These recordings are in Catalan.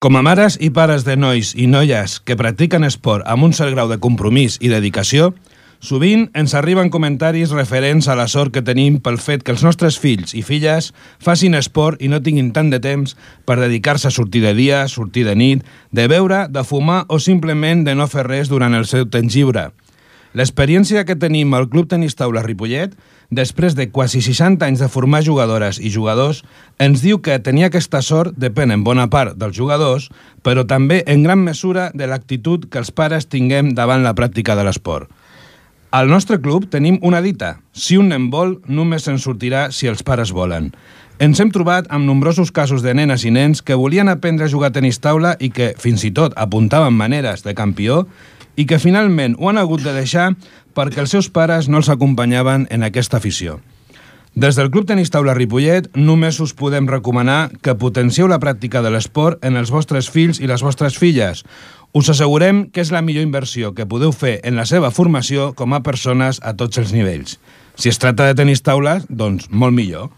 Com a mares i pares de nois i noies que practiquen esport amb un cert grau de compromís i dedicació, sovint ens arriben comentaris referents a la sort que tenim pel fet que els nostres fills i filles facin esport i no tinguin tant de temps per dedicar-se a sortir de dia, sortir de nit, de beure, de fumar o simplement de no fer res durant el seu temps lliure. L'experiència que tenim al Club Tenis Taula Ripollet després de quasi 60 anys de formar jugadores i jugadors, ens diu que tenir aquesta sort depèn en bona part dels jugadors, però també en gran mesura de l'actitud que els pares tinguem davant la pràctica de l'esport. Al nostre club tenim una dita, si un nen vol, només se'n sortirà si els pares volen. Ens hem trobat amb nombrosos casos de nenes i nens que volien aprendre a jugar a tenis taula i que, fins i tot, apuntaven maneres de campió i que finalment ho han hagut de deixar perquè els seus pares no els acompanyaven en aquesta afició. Des del Club Tenis Taula Ripollet només us podem recomanar que potencieu la pràctica de l'esport en els vostres fills i les vostres filles. Us assegurem que és la millor inversió que podeu fer en la seva formació com a persones a tots els nivells. Si es tracta de tenis taula, doncs molt millor.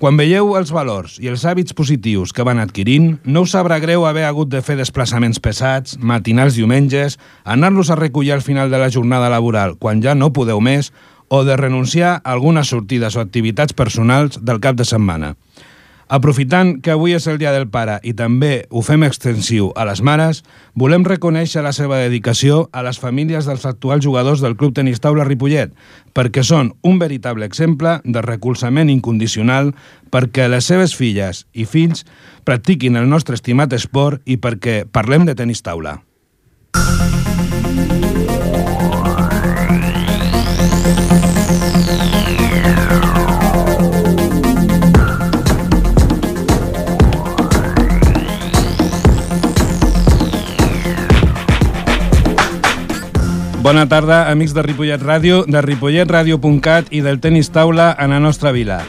Quan veieu els valors i els hàbits positius que van adquirint, no us sabrà greu haver hagut de fer desplaçaments pesats, matinals diumenges, anar-los a recollir al final de la jornada laboral quan ja no podeu més o de renunciar a algunes sortides o activitats personals del cap de setmana. Aprofitant que avui és el Dia del Pare i també ho fem extensiu a les mares, volem reconèixer la seva dedicació a les famílies dels actuals jugadors del Club Tenis Taula Ripollet, perquè són un veritable exemple de recolzament incondicional perquè les seves filles i fills practiquin el nostre estimat esport i perquè parlem de tenis taula. Bona tarda, amics de Ripollet Ràdio, de ripolletradio.cat i del tenis taula en la nostra vila.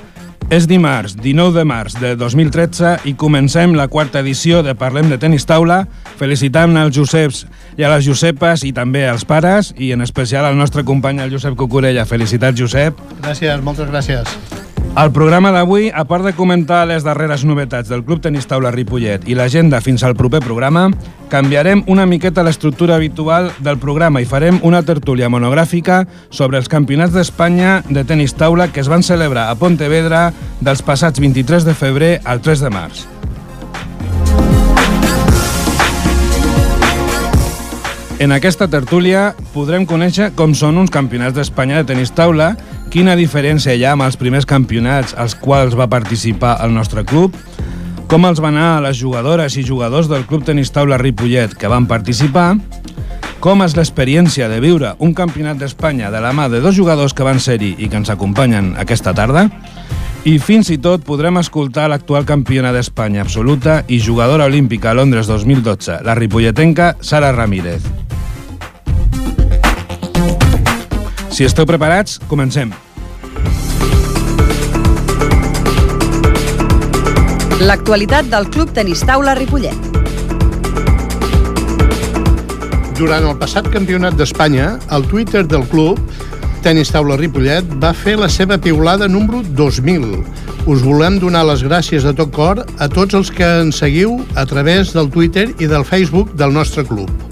És dimarts, 19 de març de 2013 i comencem la quarta edició de Parlem de Tenis Taula, felicitant als Joseps i a les Josepes i també als pares i en especial al nostre company, el Josep Cucurella. Felicitats, Josep. Gràcies, moltes gràcies. Al programa d'avui, a part de comentar les darreres novetats del Club Tenis Taula Ripollet i l'agenda fins al proper programa, canviarem una miqueta l'estructura habitual del programa i farem una tertúlia monogràfica sobre els campionats d'Espanya de tenis taula que es van celebrar a Pontevedra dels passats 23 de febrer al 3 de març. En aquesta tertúlia podrem conèixer com són uns campionats d'Espanya de tenis taula, quina diferència hi ha amb els primers campionats als quals va participar el nostre club, com els va anar a les jugadores i jugadors del Club Tenis Taula Ripollet que van participar, com és l'experiència de viure un campionat d'Espanya de la mà de dos jugadors que van ser-hi i que ens acompanyen aquesta tarda, i fins i tot podrem escoltar l'actual campiona d'Espanya absoluta i jugadora olímpica a Londres 2012, la ripolletenca Sara Ramírez. Si esteu preparats, comencem. L'actualitat del Club Tenis Taula Ripollet. Durant el passat campionat d'Espanya, el Twitter del club Tenis Taula Ripollet va fer la seva piulada número 2000. Us volem donar les gràcies de tot cor a tots els que ens seguiu a través del Twitter i del Facebook del nostre club.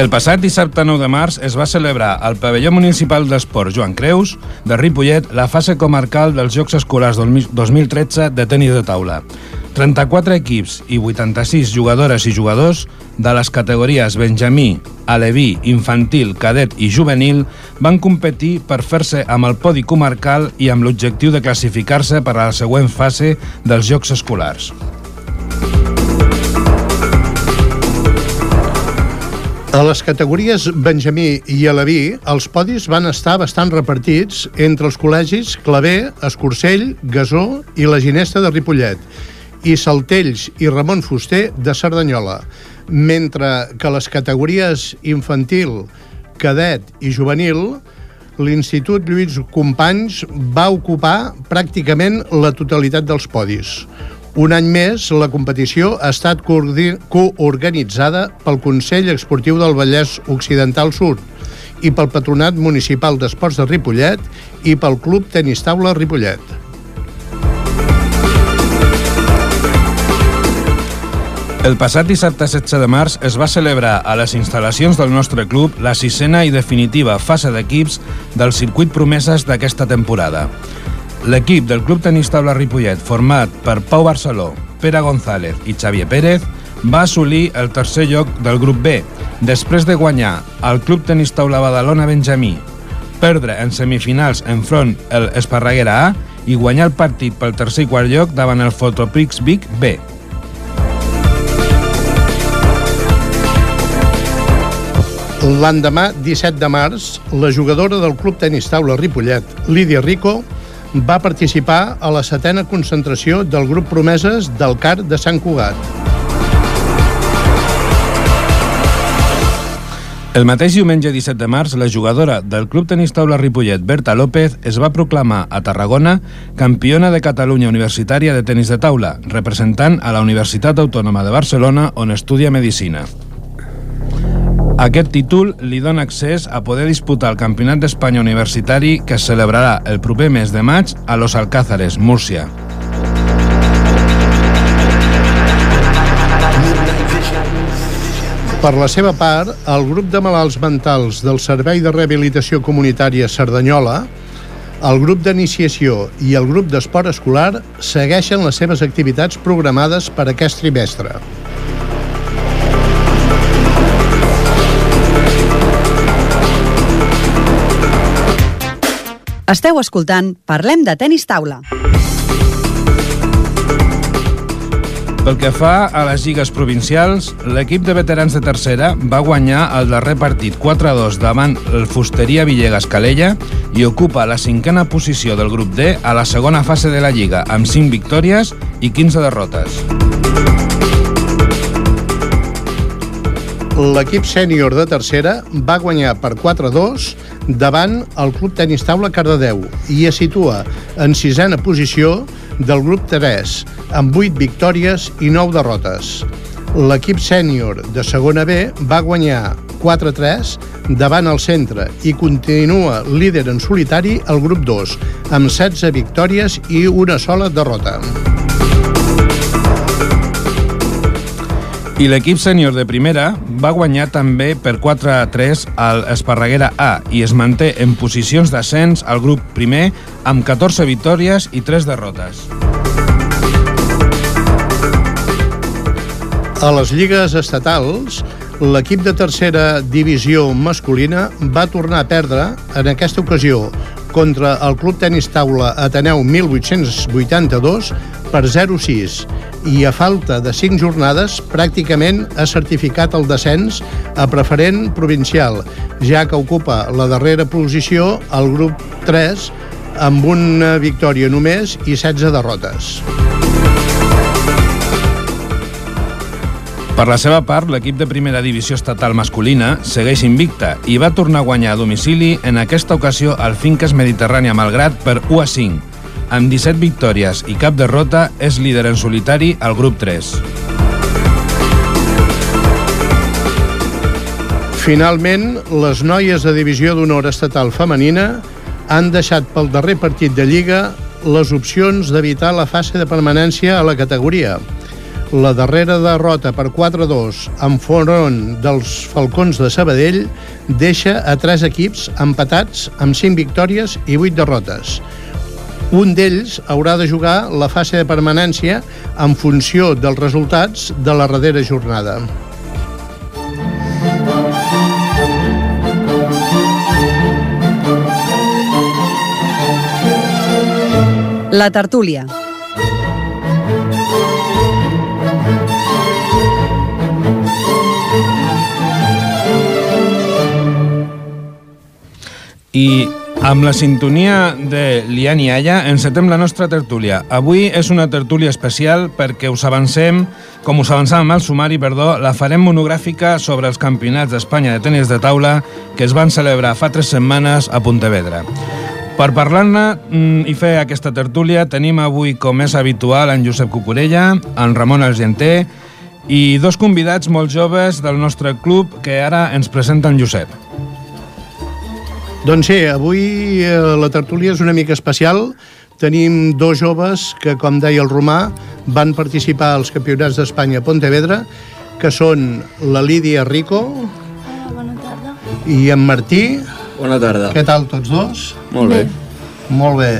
El passat dissabte 9 de març es va celebrar al pavelló municipal d'esport Joan Creus de Ripollet la fase comarcal dels Jocs Escolars 2013 de tenis de taula. 34 equips i 86 jugadores i jugadors de les categories Benjamí, Aleví, Infantil, Cadet i Juvenil van competir per fer-se amb el podi comarcal i amb l'objectiu de classificar-se per a la següent fase dels Jocs Escolars. A les categories Benjamí i Aleví, els podis van estar bastant repartits entre els col·legis Clavé, Escorcell, Gasó i la Ginesta de Ripollet i Saltells i Ramon Fuster de Cerdanyola, mentre que les categories infantil, cadet i juvenil, l'Institut Lluís Companys va ocupar pràcticament la totalitat dels podis. Un any més, la competició ha estat coorganitzada pel Consell Esportiu del Vallès Occidental Sud i pel Patronat Municipal d'Esports de Ripollet i pel Club Tenis Taula Ripollet. El passat dissabte 16 de març es va celebrar a les instal·lacions del nostre club la sisena i definitiva fase d'equips del circuit promeses d'aquesta temporada. L'equip del Club Tenis Taula Ripollet, format per Pau Barceló, Pere González i Xavier Pérez, va assolir el tercer lloc del grup B, després de guanyar el Club Tenis Taula Badalona Benjamí, perdre en semifinals enfront el Esparreguera A i guanyar el partit pel tercer i quart lloc davant el Fotoprix Vic B. L'endemà, 17 de març, la jugadora del Club Tenis Taula Ripollet, Lídia Rico, va participar a la setena concentració del grup Promeses del CAR de Sant Cugat. El mateix diumenge 17 de març, la jugadora del Club Tenis Taula Ripollet, Berta López, es va proclamar a Tarragona campiona de Catalunya Universitària de tenis de taula, representant a la Universitat Autònoma de Barcelona, on estudia Medicina. Aquest títol li dona accés a poder disputar el Campionat d'Espanya Universitari que es celebrarà el proper mes de maig a Los Alcázares, Múrcia. Per la seva part, el grup de malalts mentals del Servei de Rehabilitació Comunitària Cerdanyola, el grup d'iniciació i el grup d'esport escolar segueixen les seves activitats programades per aquest trimestre. Esteu escoltant Parlem de tennis taula. Pel que fa a les lligues provincials, l'equip de veterans de tercera va guanyar el darrer partit 4-2 davant el Fusteria Villegas Calella i ocupa la cinquena posició del grup D a la segona fase de la Lliga, amb 5 victòries i 15 derrotes. L'equip sènior de tercera va guanyar per 4-2 davant el Club Tenis Taula Cardedeu i es situa en sisena posició del grup 3, amb 8 victòries i 9 derrotes. L'equip sènior de segona B va guanyar 4-3 davant el centre i continua líder en solitari el grup 2, amb 16 victòries i una sola derrota. I l'equip sènior de primera va guanyar també per 4 a 3 al Esparreguera A i es manté en posicions d'ascens al grup primer amb 14 victòries i 3 derrotes. A les lligues estatals, l'equip de tercera divisió masculina va tornar a perdre, en aquesta ocasió, contra el Club Tenis Taula Ateneu 1882 per 0-6 i a falta de 5 jornades pràcticament ha certificat el descens a preferent provincial, ja que ocupa la darrera posició al grup 3 amb una victòria només i 16 derrotes. Per la seva part, l'equip de primera divisió estatal masculina segueix invicta i va tornar a guanyar a domicili en aquesta ocasió al Finques Mediterrània Malgrat per 1 a 5. Amb 17 victòries i cap derrota, és líder en solitari al grup 3. Finalment, les noies de divisió d'honor estatal femenina han deixat pel darrer partit de Lliga les opcions d'evitar la fase de permanència a la categoria. La darrera derrota per 4-2 en front dels Falcons de Sabadell deixa a tres equips empatats amb 5 victòries i 8 derrotes. Un d'ells haurà de jugar la fase de permanència en funció dels resultats de la darrera jornada. La tertúlia. I amb la sintonia de Lian i Aya encetem la nostra tertúlia. Avui és una tertúlia especial perquè us avancem, com us avançàvem al sumari, perdó, la farem monogràfica sobre els campionats d'Espanya de tenis de taula que es van celebrar fa tres setmanes a Pontevedra. Per parlar-ne mm, i fer aquesta tertúlia tenim avui, com és habitual, en Josep Cucurella, en Ramon Argenter i dos convidats molt joves del nostre club que ara ens presenten Josep. Doncs sí, avui eh, la tertúlia és una mica especial. Tenim dos joves que, com deia el Romà, van participar als campionats d'Espanya a Pontevedra, que són la Lídia Rico Bona tarda. i en Martí. Bona tarda. Què tal tots dos? Molt bé. Molt bé.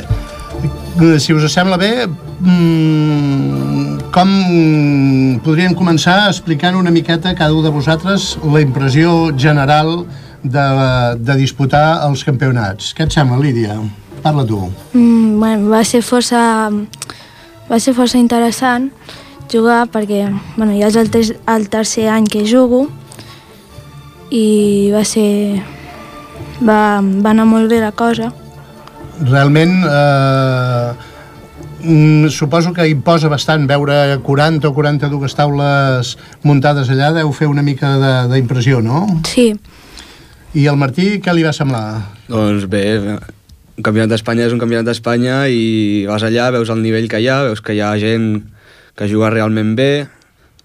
Eh, Si us sembla bé, mm, com podríem començar explicant una miqueta cada un de vosaltres la impressió general de, de disputar els campionats. Què et sembla, Lídia? Parla tu. Mm, bueno, va ser força va ser força interessant jugar perquè bueno, ja és el, ter el tercer any que jugo i va ser va, va anar molt bé la cosa Realment, eh, mm, suposo que imposa bastant veure 40 o 42 taules muntades allà, deu fer una mica de- d'impressió, no? sí, I el Martí, què li va semblar? Doncs bé, un campionat d'Espanya és un campionat d'Espanya i vas allà, veus el nivell que hi ha, veus que hi ha gent que juga realment bé,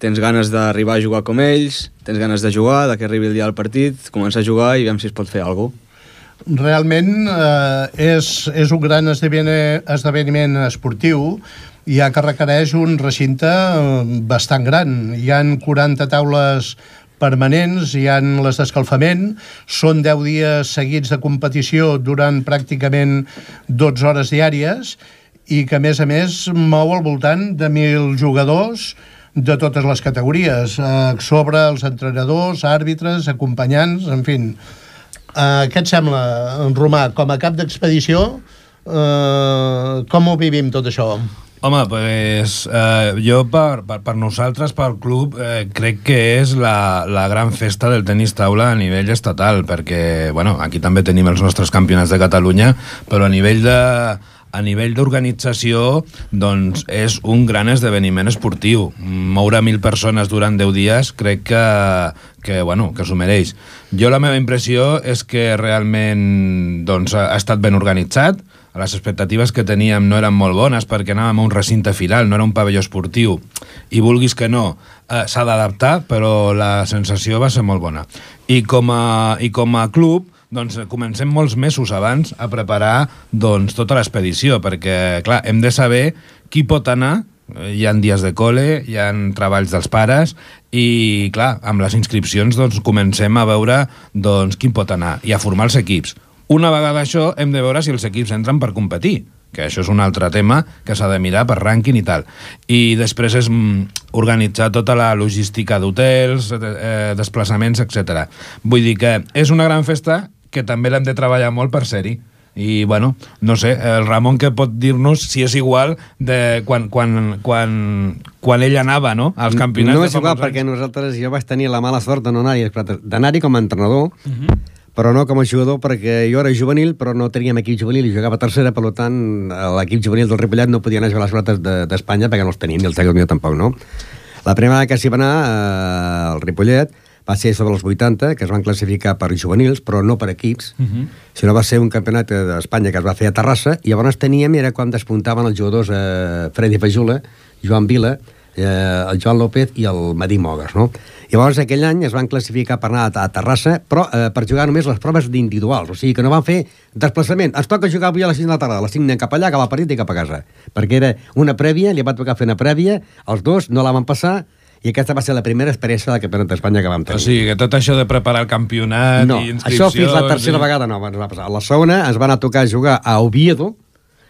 tens ganes d'arribar a jugar com ells, tens ganes de jugar, de que arribi el dia del partit, començar a jugar i veiem si es pot fer alguna cosa. Realment eh, és, és un gran esdeveniment, esportiu, ja que requereix un recinte eh, bastant gran. Hi han 40 taules permanents, hi han les d'escalfament, són 10 dies seguits de competició durant pràcticament 12 hores diàries i que, a més a més, mou al voltant de 1.000 jugadors de totes les categories, eh, sobre els entrenadors, àrbitres, acompanyants, en fi. Uh, què et sembla, Romà? Com a cap d'expedició, uh, com ho vivim tot això? Home, pues, eh, jo per, per, per nosaltres, pel club, eh, crec que és la, la gran festa del tenis taula a nivell estatal, perquè, bueno, aquí també tenim els nostres campionats de Catalunya, però a nivell de a nivell d'organització, doncs és un gran esdeveniment esportiu. Moure mil persones durant 10 dies crec que, que, bueno, que s'ho mereix. Jo la meva impressió és que realment doncs, ha estat ben organitzat, les expectatives que teníem no eren molt bones perquè anàvem a un recinte firal, no era un pavelló esportiu. I vulguis que no, eh, s'ha d'adaptar però la sensació va ser molt bona. I com a, i com a club doncs comencem molts mesos abans a preparar doncs, tota l'expedició perquè clar, hem de saber qui pot anar. Hi ha dies de col·le, hi ha treballs dels pares i, clar, amb les inscripcions doncs, comencem a veure doncs, qui pot anar i a formar els equips. Una vegada això, hem de veure si els equips entren per competir, que això és un altre tema que s'ha de mirar per rànquing i tal. I després és mm, organitzar tota la logística d'hotels, eh, desplaçaments, etc. Vull dir que és una gran festa que també l'hem de treballar molt per ser-hi. I, bueno, no sé, el Ramon que pot dir-nos si és igual de quan, quan, quan, quan ell anava, no?, als campionats. No és igual, perquè nosaltres, jo vaig tenir la mala sort de no anar-hi, d'anar-hi com a entrenador, Uh -huh. Però no com a jugador, perquè jo era juvenil, però no teníem equip juvenil i jugava a tercera, per tant, l'equip juvenil del Ripollet no podia anar a jugar a les flotes d'Espanya perquè no els tenien, ni el millor tampoc, no? La primera vegada que s'hi va anar eh, al Ripollet va ser sobre els 80, que es van classificar per juvenils, però no per equips, uh -huh. sinó va ser un campionat d'Espanya que es va fer a Terrassa, i llavors teníem, era quan despuntaven els jugadors eh, Freddy Fajula, Joan Vila, eh, el Joan López i el Madí Mogues, no? Llavors, aquell any es van classificar per anar a, a Terrassa, però eh, per jugar només les proves d'individuals, o sigui que no van fer desplaçament. Ens toca jugar avui a les 5 de la tarda, a les 5 anem cap allà, cap al partit i cap a casa. Perquè era una prèvia, li va tocar fer una prèvia, els dos no la van passar, i aquesta va ser la primera experiència del Campionat d'Espanya que vam tenir. O sigui, que tot això de preparar el campionat no, i això fins la tercera i... vegada no ens va passar. A la segona ens van a tocar jugar a Oviedo,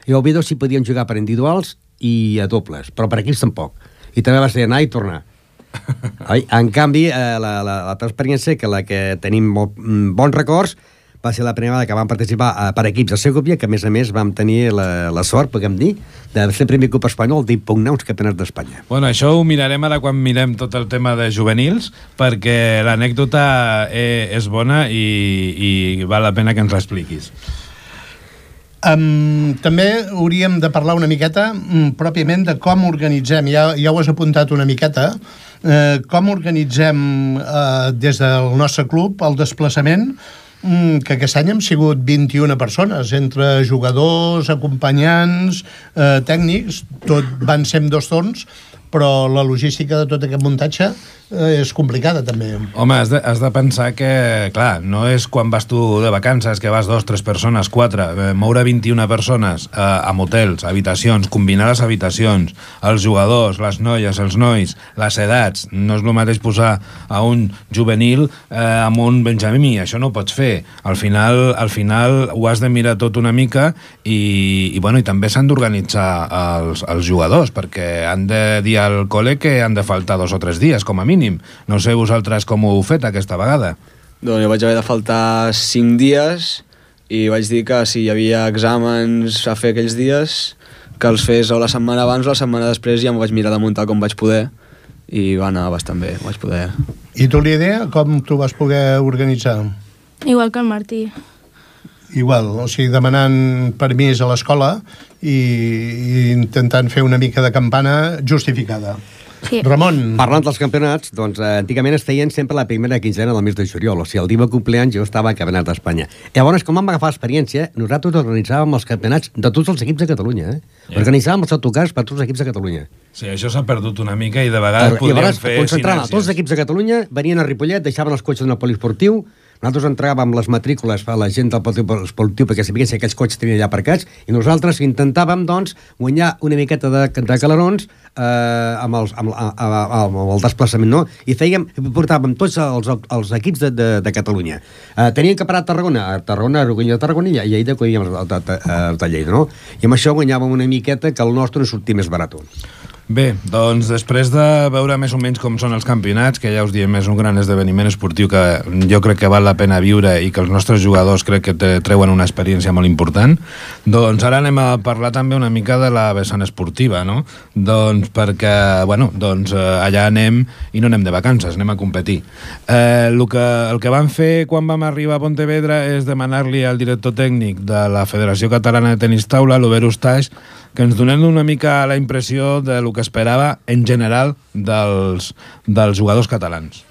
i a Oviedo sí podien jugar per individuals i a dobles, però per equips tampoc. I també va ser anar i tornar. Oi? En canvi, eh, la, la, l'altra experiència, que la que tenim molt, mm, bons records, va ser la primera vegada que vam participar eh, per equips a Segovia, que a més a més vam tenir la, la sort, podem dir, de ser el primer club espanyol d'impugnar uns campionats d'Espanya. Bueno, això ho mirarem ara quan mirem tot el tema de juvenils, perquè l'anècdota eh, és bona i, i val la pena que ens l'expliquis. Um, també hauríem de parlar una miqueta um, pròpiament de com organitzem, ja, ja ho has apuntat una miqueta, uh, com organitzem uh, des del nostre club el desplaçament? Um, que aquest any hem sigut 21 persones, entre jugadors, acompanyants, uh, tècnics, tot van ser en dos torns, però la logística de tot aquest muntatge eh, és complicada, també. Home, has de, has de pensar que, clar, no és quan vas tu de vacances, que vas dos, tres persones, quatre, eh, moure 21 persones eh, amb hotels, habitacions, combinar les habitacions, els jugadors, les noies, els nois, les edats, no és el mateix posar a un juvenil eh, amb un benjamí, això no ho pots fer. Al final, al final ho has de mirar tot una mica i, i, bueno, i també s'han d'organitzar els, els jugadors, perquè han de dir al col·le que han de faltar dos o tres dies, com a mínim. No sé vosaltres com ho heu fet aquesta vegada. Doncs jo vaig haver de faltar 5 dies i vaig dir que si hi havia exàmens a fer aquells dies que els fes o la setmana abans o la setmana després ja m'ho vaig mirar de muntar com vaig poder i va anar bastant bé, vaig poder. I tu, l'idea, com tu vas poder organitzar? Igual que el Martí. Igual, o sigui, demanant permís a l'escola i, i intentant fer una mica de campana justificada. Sí. Ramon, Parlant dels campionats, doncs eh, antigament es feien sempre la primera quinzena del mes de juliol, o sigui, el dia de compleanys jo estava a Campionat d'Espanya. Llavors, com vam agafar experiència, nosaltres organitzàvem els campionats de tots els equips de Catalunya, eh? Ja. Organitzàvem els autocars per tots els equips de Catalunya. Sí, això s'ha perdut una mica i de vegades I podríem llavors, fer concentràvem tots els equips de Catalunya, venien a Ripollet, deixaven els cotxes en el polisportiu, nosaltres entregàvem les matrícules a la gent del polisportiu perquè sabien si aquells cotxes tenien allà aparcats i nosaltres intentàvem, doncs, guanyar una miqueta de, de calarons eh, amb, els, amb, amb, amb, amb el desplaçament, no? I fèiem, portàvem tots els, els equips de, de, de Catalunya. Eh, tenien que parar a Tarragona, a Tarragona, a Rogunya de Tarragona i a Lleida, que el de, de, de Lleida, no? I amb això guanyàvem una miqueta que el nostre no sortia més barat. Bé, doncs després de veure més o menys com són els campionats, que ja us diem és un gran esdeveniment esportiu que jo crec que val la pena viure i que els nostres jugadors crec que treuen una experiència molt important, doncs ara anem a parlar també una mica de la vessant esportiva, no? Doncs perquè, bueno, doncs eh, allà anem i no anem de vacances, anem a competir. Eh, el, que, el que vam fer quan vam arribar a Pontevedra és demanar-li al director tècnic de la Federació Catalana de Tenis Taula, l'Ober Ustaix, que ens donem una mica la impressió de lo que esperava en general dels, dels jugadors catalans.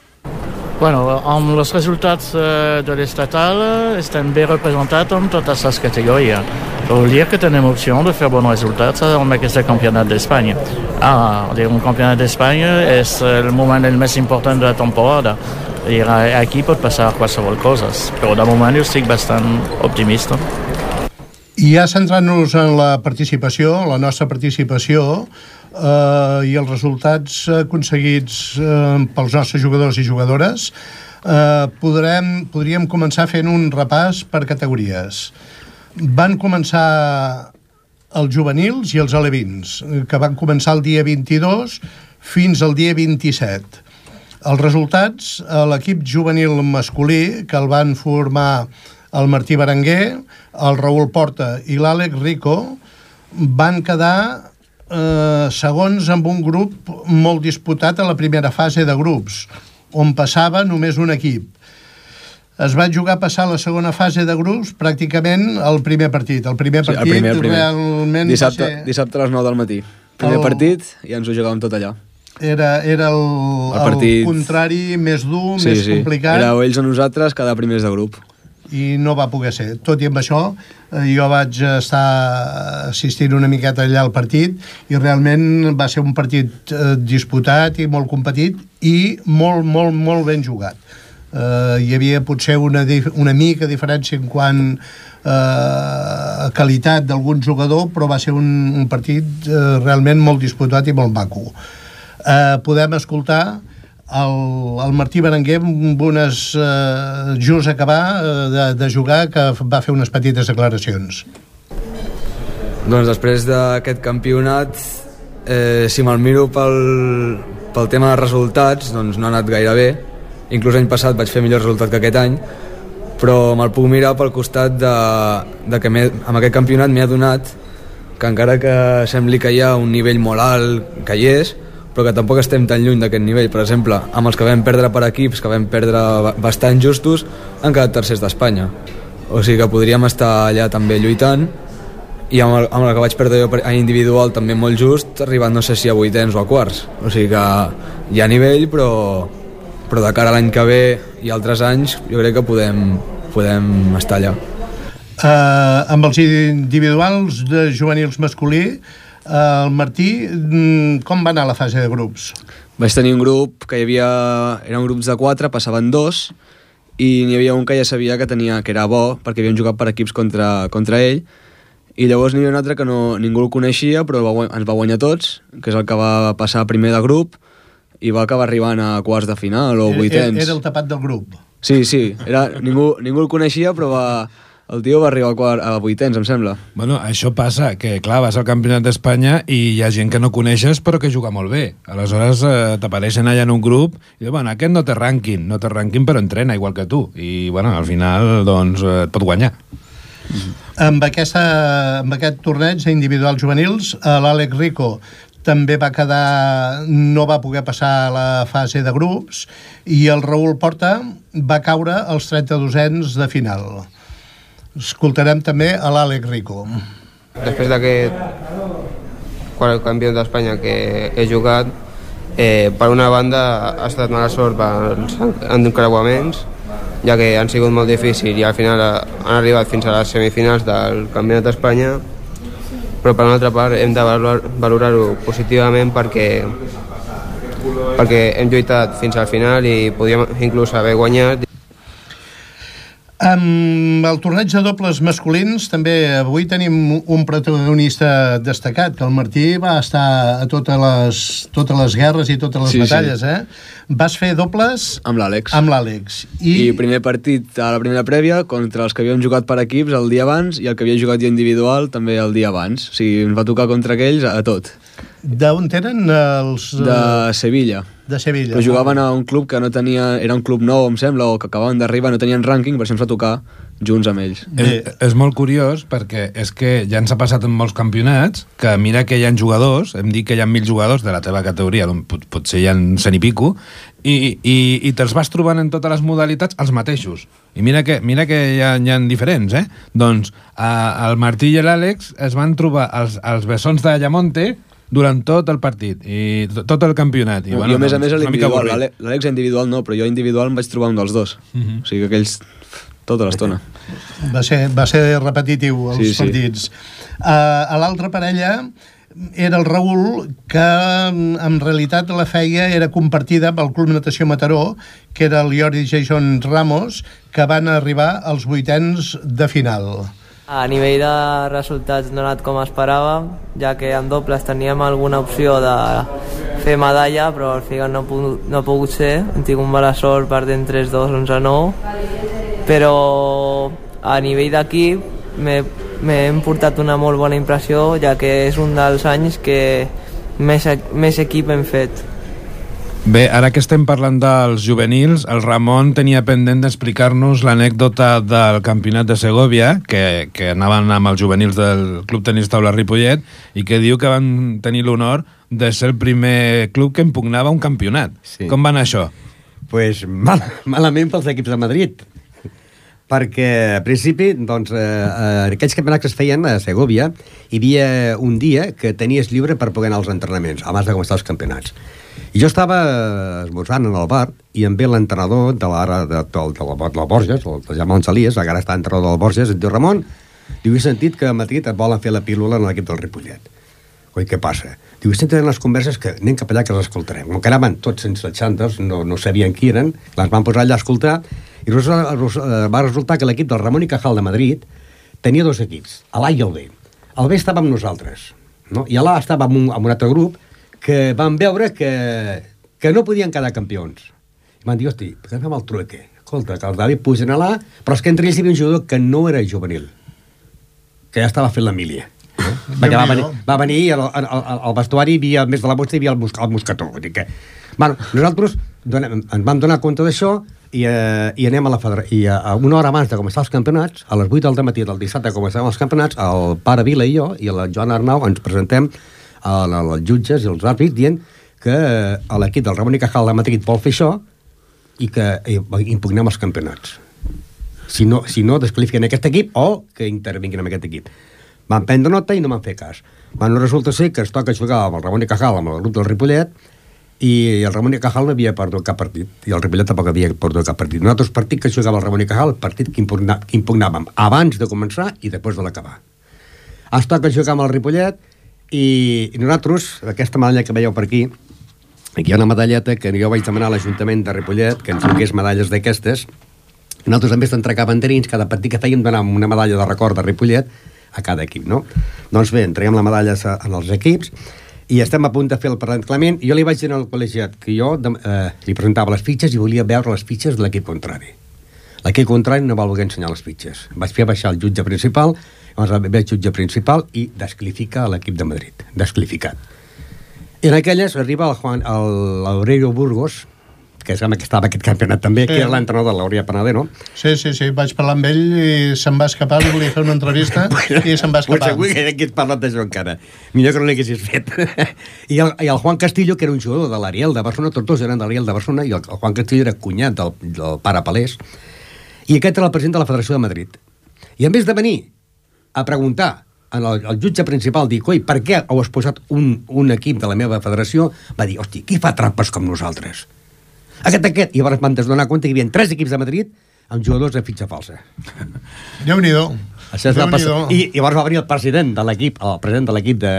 Bueno, amb els resultats eh, de l'estatal eh, estem bé representats en totes les categories. Vol dir que tenim opció de fer bons resultats en aquest campionat d'Espanya. Ah, un campionat d'Espanya és el moment el més important de la temporada. I aquí pot passar qualsevol cosa, però de moment jo estic bastant optimista. I ja centrant-nos en la participació, la nostra participació, eh, i els resultats aconseguits eh, pels nostres jugadors i jugadores, eh, podrem, podríem començar fent un repàs per categories. Van començar els juvenils i els alevins, que van començar el dia 22 fins al dia 27. Els resultats, a l'equip juvenil masculí, que el van formar el Martí Berenguer, el Raül Porta i l'Àlex Rico, van quedar eh, segons amb un grup molt disputat a la primera fase de grups, on passava només un equip. Es va jugar a passar la segona fase de grups pràcticament el primer partit. El primer Sí, el partit primer, el primer. realment Dissabte, va ser... dissabte a les 9 del matí. Primer El- partit i ens ho jugàvem tot allà. Era, era el, El el, partit- contrari més dur, més complicat. Era ells o nosaltres, cada primers de grup. I no va poder ser. Tot i amb això, eh, jo vaig estar assistint una miqueta allà al partit i realment va ser un partit eh, disputat i molt competit i molt, molt, molt ben jugat. Eh, hi havia potser una, una mica diferència en quant a qualitat d'algun jugador, però va ser un, un partit eh, realment molt disputat i molt maco. Eh, podem escoltar el, el Martí Berenguer amb unes, eh, just acabar eh, de, de jugar que va fer unes petites declaracions Doncs després d'aquest campionat, eh, si me'l miro pel, pel tema de resultats, doncs no ha anat gaire bé. Inclús l'any passat vaig fer millor resultat que aquest any, però me'l puc mirar pel costat de, de que amb aquest campionat m'he adonat que encara que sembli que hi ha un nivell molt alt, que hi és, però que tampoc estem tan lluny d'aquest nivell. Per exemple, amb els que vam perdre per equips, que vam perdre ba- bastant justos, han quedat tercers d'Espanya. O sigui que podríem estar allà també lluitant, i amb el, amb el que vaig perdre jo a individual també molt just, arribant no sé si a vuitens o a quarts. O sigui que hi ha nivell, però, però de cara a l'any que ve i altres anys jo crec que podem, podem estar allà. Uh, amb els individuals de juvenils masculí El Martí, mm, com va anar la fase de grups? Vaig tenir un grup que hi havia... Eren grups de quatre, passaven dos, i n'hi havia un que ja sabia que tenia que era bo, perquè havien jugat per equips contra, contra ell, i llavors n'hi havia un altre que no, ningú el coneixia, però va, ens va guanyar tots, que és el que va passar primer de grup, i va acabar arribant a quarts de final o Era, vuitens. era el tapat del grup. Sí, sí, era, ningú, ningú el coneixia, però va, el tio va arribar a, quart, a vuitens, em sembla. Bueno, això passa, que clar, vas al Campionat d'Espanya i hi ha gent que no coneixes però que juga molt bé. Aleshores eh, t'apareixen allà en un grup i diuen, bueno, aquest no té rànquing, no té rànquing però entrena igual que tu. I bueno, al final doncs, eh, et pot guanyar. Amb, aquesta, amb aquest torneig individuals juvenils, eh, l'Àlex Rico també va quedar, no va poder passar a la fase de grups i el Raül Porta va caure als 32ens de final. Escoltarem també a l'Àlex Rico. Després d'aquest quart campió d'Espanya que he jugat, eh, per una banda ha estat mala sort pels encreuaments, ja que han sigut molt difícils i al final han arribat fins a les semifinals del Campionat d'Espanya, però per una altra part hem de valorar- valorar-ho positivament perquè perquè hem lluitat fins al final i podíem inclús haver guanyat Amb el torneig de dobles masculins també avui tenim un protagonista destacat, que el Martí va estar a totes les, totes les guerres i totes les Sí, sí. batalles, eh? Vas fer dobles Amb l'Àlex. amb l'Àlex. I... I primer partit a la primera prèvia contra els que havíem jugat per equips el dia abans i el que havia jugat jo individual també el dia abans. O sigui, ens va tocar contra aquells a tot. D'on tenen els... eh, De Sevilla. de Sevilla. Però jugaven a un club que no tenia... Era un club nou, em sembla, o que acabaven d'arribar, no tenien rànquing, per això ens va tocar junts amb ells. És, és molt curiós perquè és que ja ens ha passat en molts campionats que mira que hi ha jugadors, hem dit que hi ha mil jugadors de la teva categoria, doncs pot, potser hi ha cent i pico, i, i, i te'ls vas trobant en totes les modalitats els mateixos. I mira que, mira que hi ha, hi ha diferents, eh? Doncs a, el Martí i l'Àlex es van trobar els, els bessons de Llamonte durant tot el partit i to- tot el campionat. I, I, jo, a més a més, a l'individual. l'Àlex- individual no, però jo individual em vaig trobar un dels dos. Mhm. O sigui que aquells tota l'estona. Va ser, va ser repetitiu, els Sí, sí. partits. Uh, a l'altra parella era el Raül, que mm, en realitat la feia era compartida pel Club Natació Mataró, que era el Jordi Jason Ramos, que van arribar als vuitens de final. A nivell de resultats no ha anat com esperava, ja que en dobles teníem alguna opció de fer medalla, però al final no no ha pogut ser. Hem tingut mala sort perdent 3-2, 11-9, però a nivell d'equip m'he portat una molt bona impressió, ja que és un dels anys que més, e- més equip hem fet. Bé, ara que estem parlant dels juvenils, el Ramon tenia pendent d'explicar-nos l'anècdota del campionat de Segovia, que, que anaven amb els juvenils del Club Tenis Taula Ripollet, i que diu que van tenir l'honor de ser el primer club que impugnava un campionat. Sí. Com va anar això? pues, mal, malament pels equips de Madrid perquè a principi doncs, eh, eh, aquells campionats que es feien a Segovia hi havia un dia que tenies lliure per poder anar als entrenaments abans de començar els campionats i jo estava esmorzant en el bar i em ve l'entrenador de l'ara de, de, de, la, de la Borges, el, el Jaume González, que ara està entrenador del Borges, et diu Ramon, diu, he sentit que a Madrid et volen fer la pílula en l'equip del Ripollet. Oi, què passa? Diu, estem tenint les converses que anem cap allà que les escoltarem. Com que anaven tots sense xantes, no, no sabien qui eren, les van posar allà a escoltar, i eh, va resultar que l'equip del Ramon i Cajal de Madrid tenia dos equips, l'A i el B. El B estava amb nosaltres, no? i l'A estava amb un, amb un altre grup que van veure que, que no podien quedar campions. I van dir, hosti, per què fem el trueque? Escolta, que el David pugen a l'A, però és que entre ells hi havia un jugador que no era juvenil, que ja estava fent la mília. Perquè va venir, va venir al, al, al, vestuari hi havia, més de la bosta, hi havia el, mus, el mosquetó. Vull dir que... Bueno, nosaltres donem, ens vam donar compte d'això i, eh, i anem a la federació. I a, a una hora abans de començar els campionats, a les 8 del matí del dissabte començàvem els campionats, el pare Vila i jo i la Joan Arnau ens presentem als jutges i als àrbits dient que eh, l'equip del Ramon i Cajal de Madrid vol fer això i que eh, impugnem els campionats. Si no, si no desqualifiquen aquest equip o que intervinguin en aquest equip. Van prendre nota i no m'han fet cas. Bueno, resulta ser que es toca jugar amb el Ramon i Cajal, amb el grup del Ripollet, i el Ramon i Cajal no havia perdut cap partit, i el Ripollet tampoc havia perdut cap partit. Nosaltres partit que jugava el Ramon i Cajal, partit que, impugna, que impugnàvem abans de començar i després de l'acabar. Es toca jugar amb el Ripollet I, I nosaltres, aquesta medalla que veieu per aquí, aquí hi ha una medalleta que jo vaig demanar a l'Ajuntament de Ripollet, que ens donés medalles d'aquestes, nosaltres, en vez d'entrar cap enterins, cada partit que fèiem donàvem una medalla de record de Ripollet a cada equip, no? Doncs bé, entreguem la medalla a- en els equips i estem a punt de fer el parlament i jo li vaig dir al col·legiat que jo eh, li presentava les fitxes i volia veure les fitxes de l'equip contrari. L'equip contrari no va voler ensenyar les fitxes. Vaig fer baixar el jutge principal, llavors ve el jutge principal i desclifica l'equip de Madrid. Desclificat. I en aquelles arriba el Juan, el l'Aurelio Burgos, que és amb que estava aquest campionat també, que Sí. era l'entrenador de l'Auria Panadero, Sí, sí, sí, vaig parlar amb ell i se'n va escapar, li volia fer una entrevista i se'n va escapar. avui que hagués parlat d'això encara. Millor que no l'haguessis fet. I, el, I el Juan Castillo, que era un jugador de l'Ariel de Barcelona, tots dos eren de l'Ariel de Barcelona, i el, el Juan Castillo era cunyat del, del pare Palés, i aquest era el president de la Federació de Madrid. I en vez de venir a preguntar al, al jutge principal, dir, coi, per què heu exposat un, un equip de la meva federació? Va dir, hosti, qui fa trampes com nosaltres? Aquest, aquest. I llavors van donar compte que hi havia tres equips de Madrid amb jugadors de fitxa falsa. Déu-n'hi-do. Això passa... I, I llavors va venir el president de l'equip, el president de l'equip de,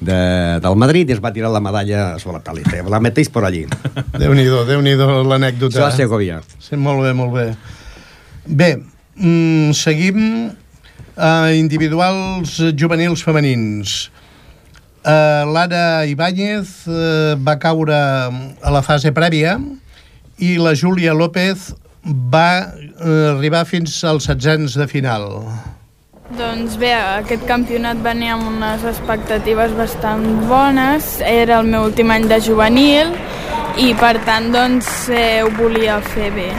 de, del Madrid i es va tirar la medalla sobre la taula. La metéis por allí. Déu-n'hi-do, Déu-n'hi-do l'anècdota. Això a Segovia. Sí, molt bé, molt bé. Bé, mm, seguim a individuals juvenils femenins. Uh, L'Ara Ibáñez uh, va caure a la fase prèvia i la Júlia López va uh, arribar fins als setzents de final. Doncs bé, aquest campionat venia amb unes expectatives bastant bones. Era el meu últim any de juvenil i per tant doncs eh, ho volia fer bé.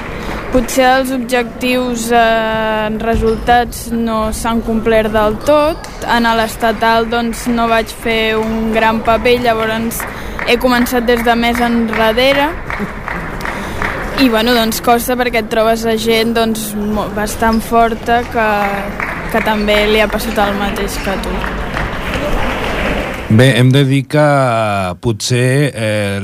Potser els objectius eh, en resultats no s'han complert del tot. En l'estatal doncs no vaig fer un gran paper, llavors he començat des de més enrere i bueno, doncs costa perquè et trobes a gent doncs, bastant forta que, que també li ha passat el mateix que tu. Bé, hem de dir que potser eh,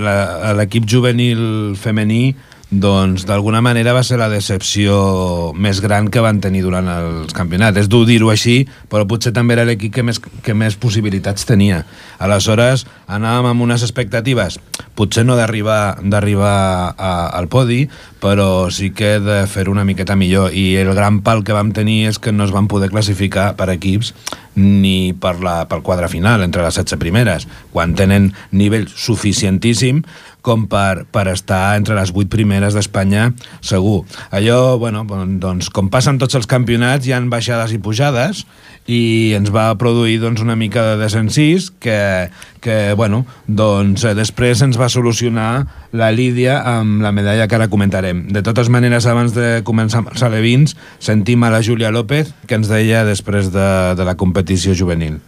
l'equip juvenil femení doncs d'alguna manera va ser la decepció més gran que van tenir durant els campionats. És dur dir-ho així, però potser també era l'equip que més, que més possibilitats tenia. Aleshores, anàvem amb unes expectatives, potser no d'arribar d'arribar al podi, però sí que de fer una miqueta millor. I el gran pal que vam tenir és que no es van poder classificar per equips ni per la, pel quadre final, entre les 16 primeres, quan tenen nivell suficientíssim com per, per estar entre les 8 primeres d'Espanya segur. Allò, bueno, doncs, com passen tots els campionats, hi han baixades i pujades, i ens va produir doncs, una mica de desencís que, que bueno, doncs, eh, després ens va solucionar la Lídia amb la medalla que ara comentarem. De totes maneres, abans de començar amb els alevins, sentim a la Júlia López que ens deia després de, de la competició juvenil.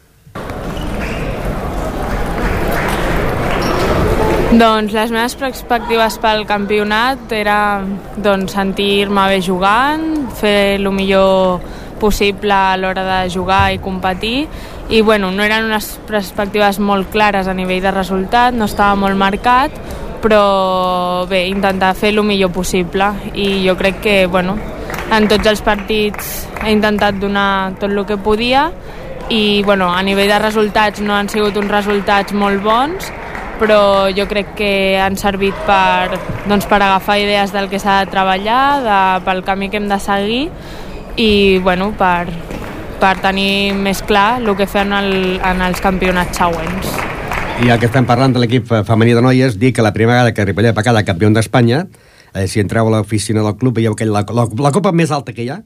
Doncs les meves perspectives pel campionat era doncs, sentir-me bé jugant, fer el millor possible a l'hora de jugar i competir. I bueno, no eren unes perspectives molt clares a nivell de resultat, no estava molt marcat però bé, intentar fer el millor possible. I jo crec que bueno, en tots els partits he intentat donar tot el que podia i bueno, a nivell de resultats no han sigut uns resultats molt bons però jo crec que han servit per, doncs, per agafar idees del que s'ha de treballar, de, pel camí que hem de seguir i bueno, per, per tenir més clar el que en, el, en els campionats següents. I el que estem parlant de l'equip femení de noies, dir que la primera vegada que Ripollet va quedar campió d'Espanya, eh, si entreu a l'oficina del club, veieu que la, la, la copa més alta que hi ha,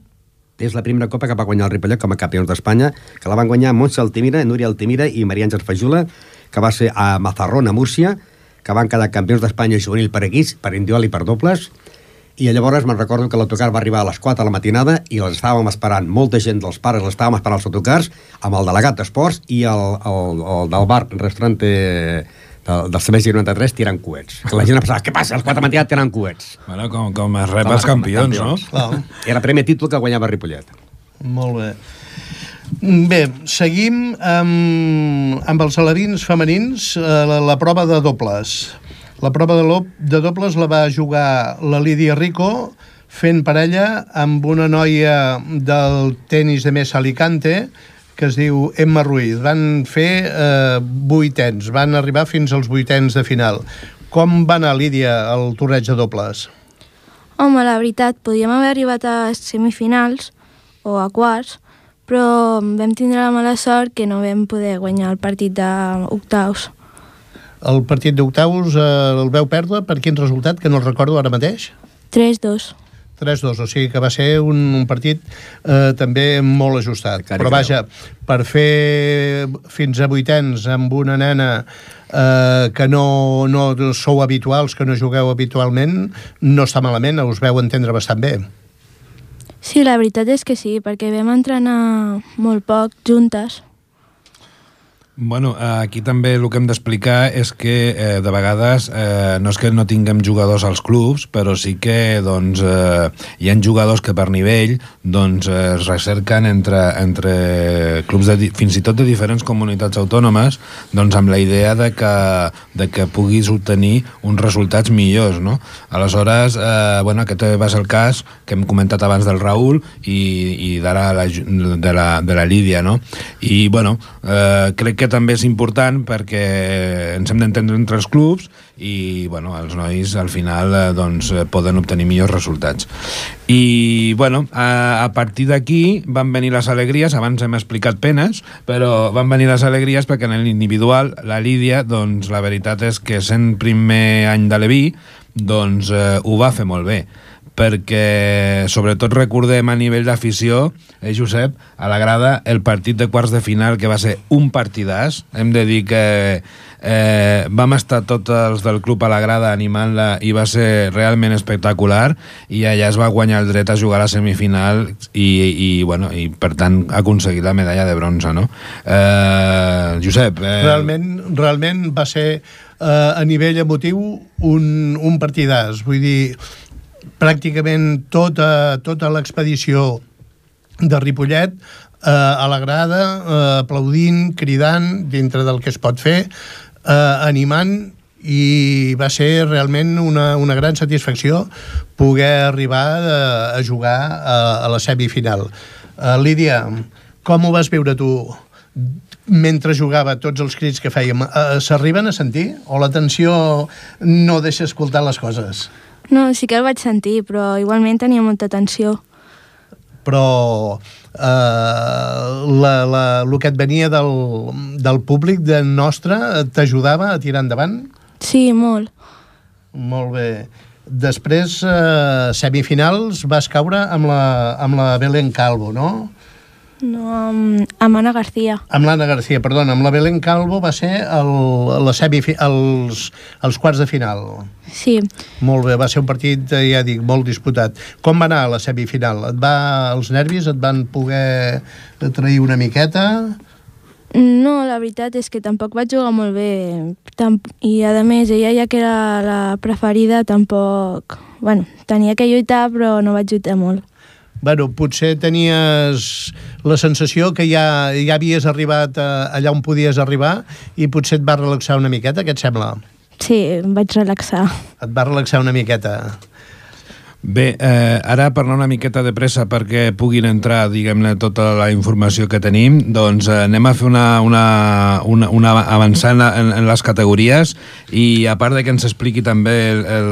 és la primera copa que va guanyar el Ripollet com a campions d'Espanya, que la van guanyar Montse Altimira, Núria Altimira i Maria Àngels Fajula, que va ser a Mazarrón, a Múrcia, que van quedar campions d'Espanya juvenil per equips, per individual i per dobles, i llavors me'n recordo que l'autocar va arribar a les 4 de la matinada i les estàvem esperant, molta gent dels pares l'estàvem esperant als autocars, amb el delegat d'esports i el, el, el del bar restaurante del, del CBG 93 tirant coets. La gent pensava, què passa? Els 4 de matinada tirant coets. Bueno, com, com es rep Com- els campions, com- no? Clar. Era el primer títol que guanyava Ripollet. Molt bé. Bé, seguim amb, amb els alevins femenins, eh, la, la prova de dobles. La prova de, de dobles la va jugar la Lídia Rico fent parella amb una noia del tennis de Mesa Alicante que es diu Emma Ruiz. Van fer eh, vuitens, van arribar fins als vuitens de final. Com va anar, Lídia, el torneig de dobles? Home, la veritat, podíem haver arribat a semifinals o a quarts, però vam tindre la mala sort que no vam poder guanyar el partit d'octaus. El partit d'octaus eh, el veu perdre per quin resultat, que no el recordo ara mateix? 3-2. 3-2, o sigui que va ser un, un partit eh, també molt ajustat. Cari Però vaja, per fer fins a vuitens amb una nena eh, que no, no sou habituals, que no jugueu habitualment, no està malament, us veu entendre bastant bé. Sí, la veritat és que sí, perquè vam entrenar molt poc juntes. Bueno, aquí també el que hem d'explicar és que eh, de vegades eh, no és que no tinguem jugadors als clubs, però sí que doncs, eh, hi ha jugadors que per nivell doncs, eh, es recerquen entre, entre clubs de, fins i tot de diferents comunitats autònomes doncs, amb la idea de que, de que puguis obtenir uns resultats millors. No? Aleshores, eh, bueno, aquest va ser el cas que hem comentat abans del Raül i, i d'ara la, de, la, de la Lídia. No? I bueno, eh, crec que també és important perquè ens hem d'entendre entre els clubs i bueno, els nois al final eh, doncs, eh, poden obtenir millors resultats. I bueno, a, a partir d'aquí van venir les alegries, abans hem explicat penes, però van venir les alegries perquè en l'individual la Lídia, doncs la veritat és que sent primer any de Leví, doncs eh, ho va fer molt bé perquè sobretot recordem a nivell d'afició, eh, Josep, a la grada, el partit de quarts de final, que va ser un partidàs. Hem de dir que eh, vam estar tots els del club a la grada animant-la i va ser realment espectacular i allà es va guanyar el dret a jugar a la semifinal i, i, bueno, i per tant aconseguir la medalla de bronze, no? Eh, Josep... Eh, Realment, realment va ser eh, a nivell emotiu un, un partidàs. Vull dir, pràcticament tota, tota l'expedició de Ripollet eh, a la grada, eh, aplaudint, cridant, dintre del que es pot fer, eh, animant i va ser realment una, una gran satisfacció poder arribar a, a jugar a, a la semifinal. Uh, Lídia, com ho vas veure tu mentre jugava tots els crits que fèiem? Uh, S'arriben a sentir? O la tensió no deixa escoltar les coses? No, sí que el vaig sentir, però igualment tenia molta tensió. Però eh, la, la, el que et venia del, del públic de nostre t'ajudava a tirar endavant? Sí, molt. Molt bé. Després, eh, semifinals, vas caure amb la, amb la Belén Calvo, no? No, amb, amb Anna García. Amb l'Anna García, perdona. Amb la Belén Calvo va ser el, la semifi, els, els quarts de final. Sí, Molt bé, va ser un partit, eh, ja dic, molt disputat. Com va anar la semifinal? Et va, els nervis et van poder trair una miqueta? no, la veritat és que tampoc vaig jugar molt bé. Tam I, a més, ella ja que era la preferida, tampoc... Bueno, tenia que lluitar, però no vaig lluitar molt. Bueno, potser tenies la sensació que ja, ja havies arribat a, allà on podies arribar i potser et va relaxar una miqueta, què et sembla? Sí, em vaig relaxar. Et va relaxar una miqueta. Bé, eh, ara parlar una miqueta de pressa perquè puguin entrar, diguem-ne, tota la informació que tenim, doncs eh, anem a fer una, una, una, una avançant en, en les categories i a part de que ens expliqui també el, el,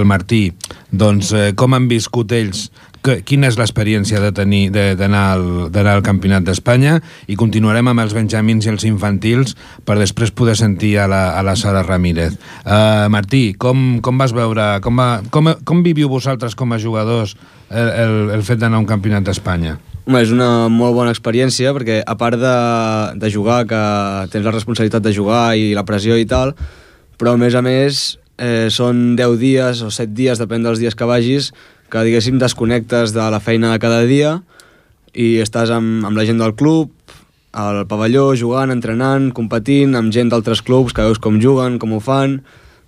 el Martí, doncs eh, com han viscut ells que, quina és l'experiència de tenir d'anar al, al Campionat d'Espanya i continuarem amb els benjamins i els infantils per després poder sentir a la, a la Sara Ramírez. Uh, Martí, com, com vas veure, com, va, com, com viviu vosaltres com a jugadors el, el, el fet d'anar a un Campionat d'Espanya? Home, és una molt bona experiència perquè a part de, de jugar, que tens la responsabilitat de jugar i la pressió i tal, però a més a més eh, són 10 dies o 7 dies, depèn dels dies que vagis, que diguéssim desconnectes de la feina de cada dia i estàs amb, amb la gent del club, al pavelló, jugant, entrenant, competint, amb gent d'altres clubs que veus com juguen, com ho fan,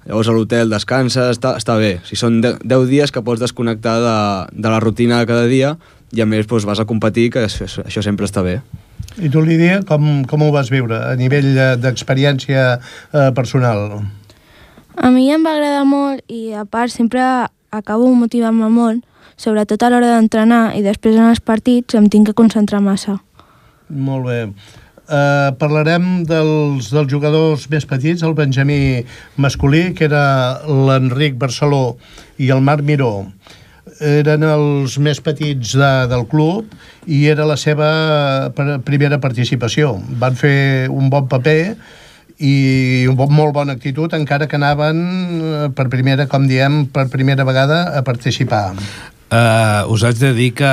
llavors a l'hotel descanses, està, està bé. Sigui, són 10 dies que pots desconnectar de, de la rutina de cada dia i a més doncs, vas a competir, que això, això sempre està bé. I tu, Lídia, com, com ho vas viure a nivell eh, d'experiència eh, personal? A mi em va agradar molt i, a part, sempre acabo motivant-me molt, sobretot a l'hora d'entrenar i després en els partits em tinc que concentrar massa. Molt bé. Uh, parlarem dels, dels jugadors més petits, el Benjamí masculí, que era l'Enric Barceló i el Marc Miró. Eren els més petits de, del club i era la seva primera participació. Van fer un bon paper i un molt bona actitud, encara que anaven eh, per primera, com diem, per primera vegada a participar. Uh, us haig de dir que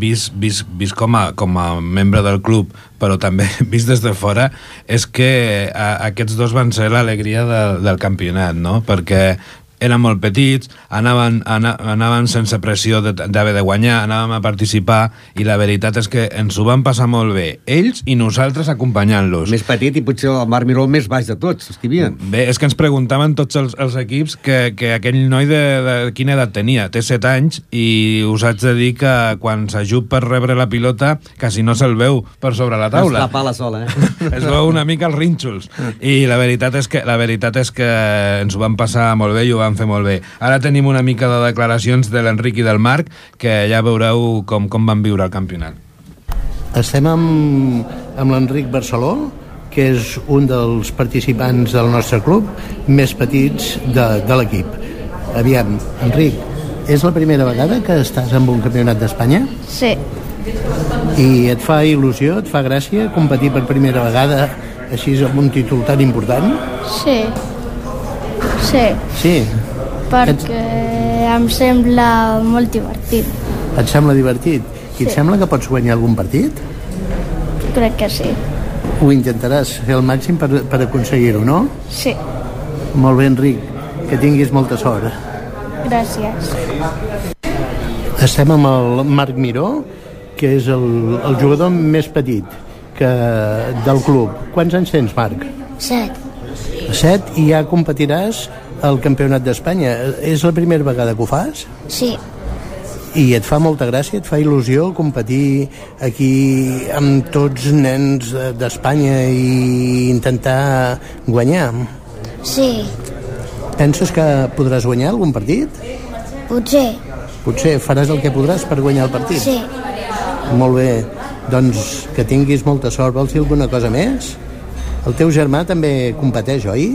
vist, vist, vist com, a, com a membre del club però també vist des de fora és que a, aquests dos van ser l'alegria del, del campionat no? perquè eren molt petits, anaven, ana, anaven sense pressió de- d'haver de guanyar, anàvem a participar i la veritat és que ens ho van passar molt bé, ells i nosaltres acompanyant-los. Més petit i potser el Marc Miró més baix de tots, els que hi havia. Bé, és que ens preguntaven tots els, els equips que, que aquell noi de, de quina edat tenia. Té 7 anys i us haig de dir que quan s'ajup per rebre la pilota quasi no se'l veu per sobre la taula. La pala sola, eh? es veu una mica els rínxols. I la veritat és que la veritat és que ens ho vam passar molt bé i ho vam fer molt bé. Ara tenim una mica de declaracions de l'Enric i del Marc que ja veureu com, com van viure el campionat. Estem amb, amb l'Enric Barceló, que és un dels participants del nostre club més petits de, de l'equip. Aviam, Enric, és la primera vegada que estàs en un campionat d'Espanya? Sí, I et fa il·lusió, et fa gràcia competir per primera vegada així amb un títol tan important? Sí, sí, Sí. perquè em sembla molt divertit. Et sembla divertit? I et Sí. sembla que pots guanyar algun partit? Crec que sí. Ho intentaràs fer el màxim per, per aconseguir-ho, no? Sí, Molt bé, Enric. Que tinguis molta sort. gràcies. Estem amb el Marc Miró, que és el, el jugador més petit que, del club. Quants anys tens, Marc? Set. Set, i ja competiràs al Campionat d'Espanya. És la primera vegada que ho fas? Sí, I et fa molta gràcia, et fa il·lusió competir aquí amb tots nens de- d'Espanya i intentar guanyar. sí, Penses que podràs guanyar algun partit? potser, Potser faràs el que podràs per guanyar el partit? sí. Molt bé. Doncs que tinguis molta sort. Vols dir alguna cosa més? El teu germà també competeix, oi?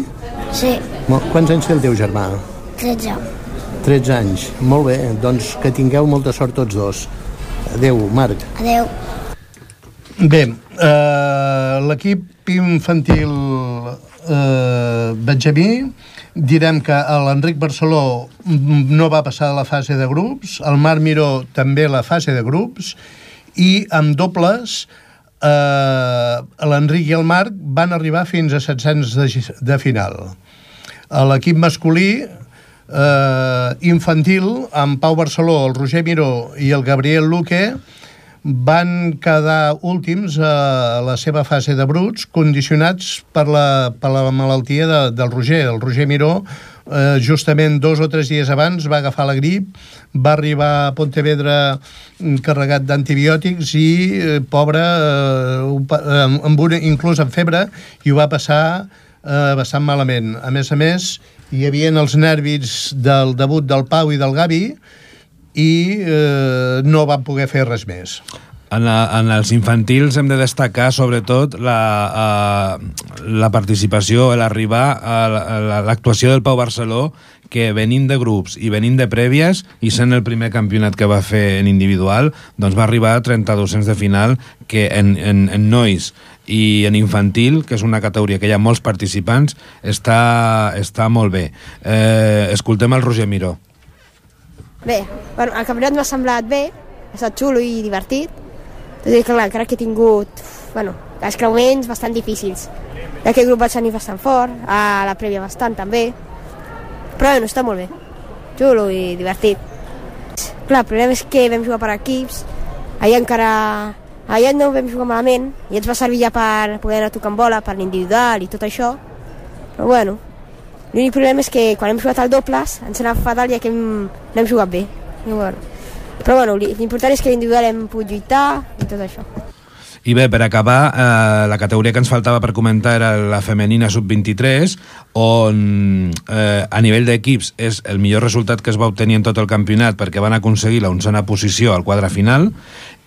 Sí, Quants anys té el teu germà? 13. 13 anys. Molt bé. Doncs que tingueu molta sort tots dos. Adeu, Marc. Adeu. Bé, eh, l'equip infantil eh, Benjamí direm que l'Enric Barceló no va passar de la fase de grups, el Marc Miró també la fase de grups, i amb dobles eh, l'Enric i el Marc van arribar fins a 700 de, de final. A l'equip masculí eh, infantil, amb Pau Barceló, el Roger Miró i el Gabriel Luque, van quedar últims a la seva fase de bruts, condicionats per la, per la malaltia de, del Roger. El Roger Miró, eh, justament dos o tres dies abans, va agafar la grip, va arribar a Pontevedra mm, carregat d'antibiòtics i, eh, pobre, eh, eh, amb una, inclús amb febre, i ho va passar eh, bastant malament. A més a més, hi havia els nervis del debut del Pau i del Gavi i eh, no van poder fer res més. En, la, en els infantils hem de destacar sobretot la, uh, la participació, l'arribar a la- a la- l'actuació del Pau Barceló que venint de grups i venint de prèvies i sent el primer campionat que va fer en individual, doncs va arribar a 32 de final que en, en, en nois i en infantil, que és una categoria que hi ha molts participants, està, està molt bé. Eh, escoltem el Roger Miró. Bé, bueno, el campionat m'ha semblat bé, ha estat xulo i divertit, tot i que clar, crec que he tingut bueno, els creuments bastant difícils. D'aquest grup vaig tenir bastant fort, a la prèvia bastant també, però bueno, està molt bé, xulo i divertit. Clar, el problema és que vam jugar per equips, allà encara... Allà no vam jugar malament i ens va servir ja per poder anar tocant bola, per l'individual i tot això, però bueno, L'únic problema és que quan hem jugat al dobles ens anava fatal ja que hem, no hem jugat bé. I bueno. Però bueno, li- l'important és que l'individual hem pogut lluitar i tot això. I bé, per acabar, eh, la categoria que ens faltava per comentar era la femenina sub-23, on eh, a nivell d'equips és el millor resultat que es va obtenir en tot el campionat perquè van aconseguir la onzena posició al quadre final